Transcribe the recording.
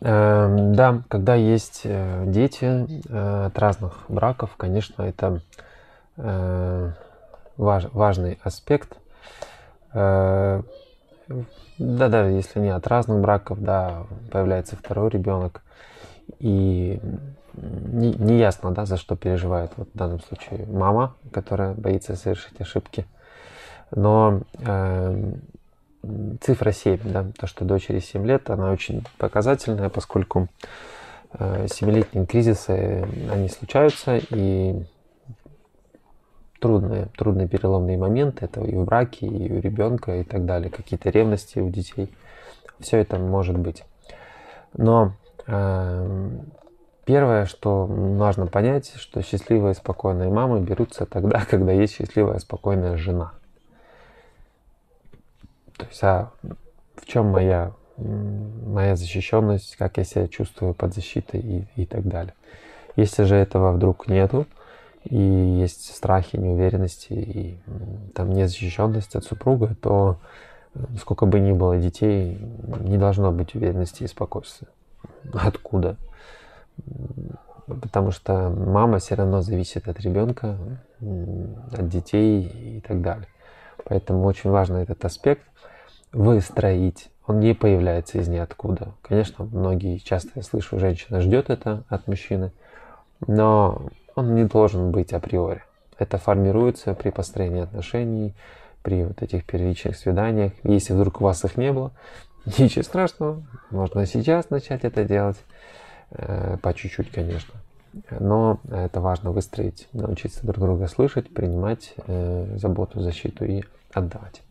Эм, да, когда есть э, дети э, от разных браков, конечно, это э, важ, важный аспект. Да, даже если не от разных браков, да, появляется второй ребенок, и не, не ясно, да, за что переживает вот в данном случае мама, которая боится совершить ошибки. Но э, цифра 7, да, то, что дочери 7 лет, она очень показательная, поскольку э, 7-летние кризисы, они случаются, и трудные, трудные переломные моменты, это и в браке, и у ребенка, и так далее, какие-то ревности у детей, все это может быть. Но э, первое, что нужно понять, что счастливые спокойные мамы берутся тогда, когда есть счастливая спокойная жена – а в чем моя, моя защищенность, как я себя чувствую под защитой и, и так далее. Если же этого вдруг нету, и есть страхи, неуверенности, и там незащищенность от супруга, то сколько бы ни было детей, не должно быть уверенности и спокойствия. Откуда? Потому что мама все равно зависит от ребенка, от детей и так далее. Поэтому очень важно этот аспект выстроить. Он не появляется из ниоткуда. Конечно, многие, часто я слышу, женщина ждет это от мужчины, но он не должен быть априори. Это формируется при построении отношений, при вот этих первичных свиданиях. Если вдруг у вас их не было, ничего страшного, можно сейчас начать это делать, э, по чуть-чуть, конечно. Но это важно выстроить, научиться друг друга слышать, принимать э, заботу, защиту и отдавать.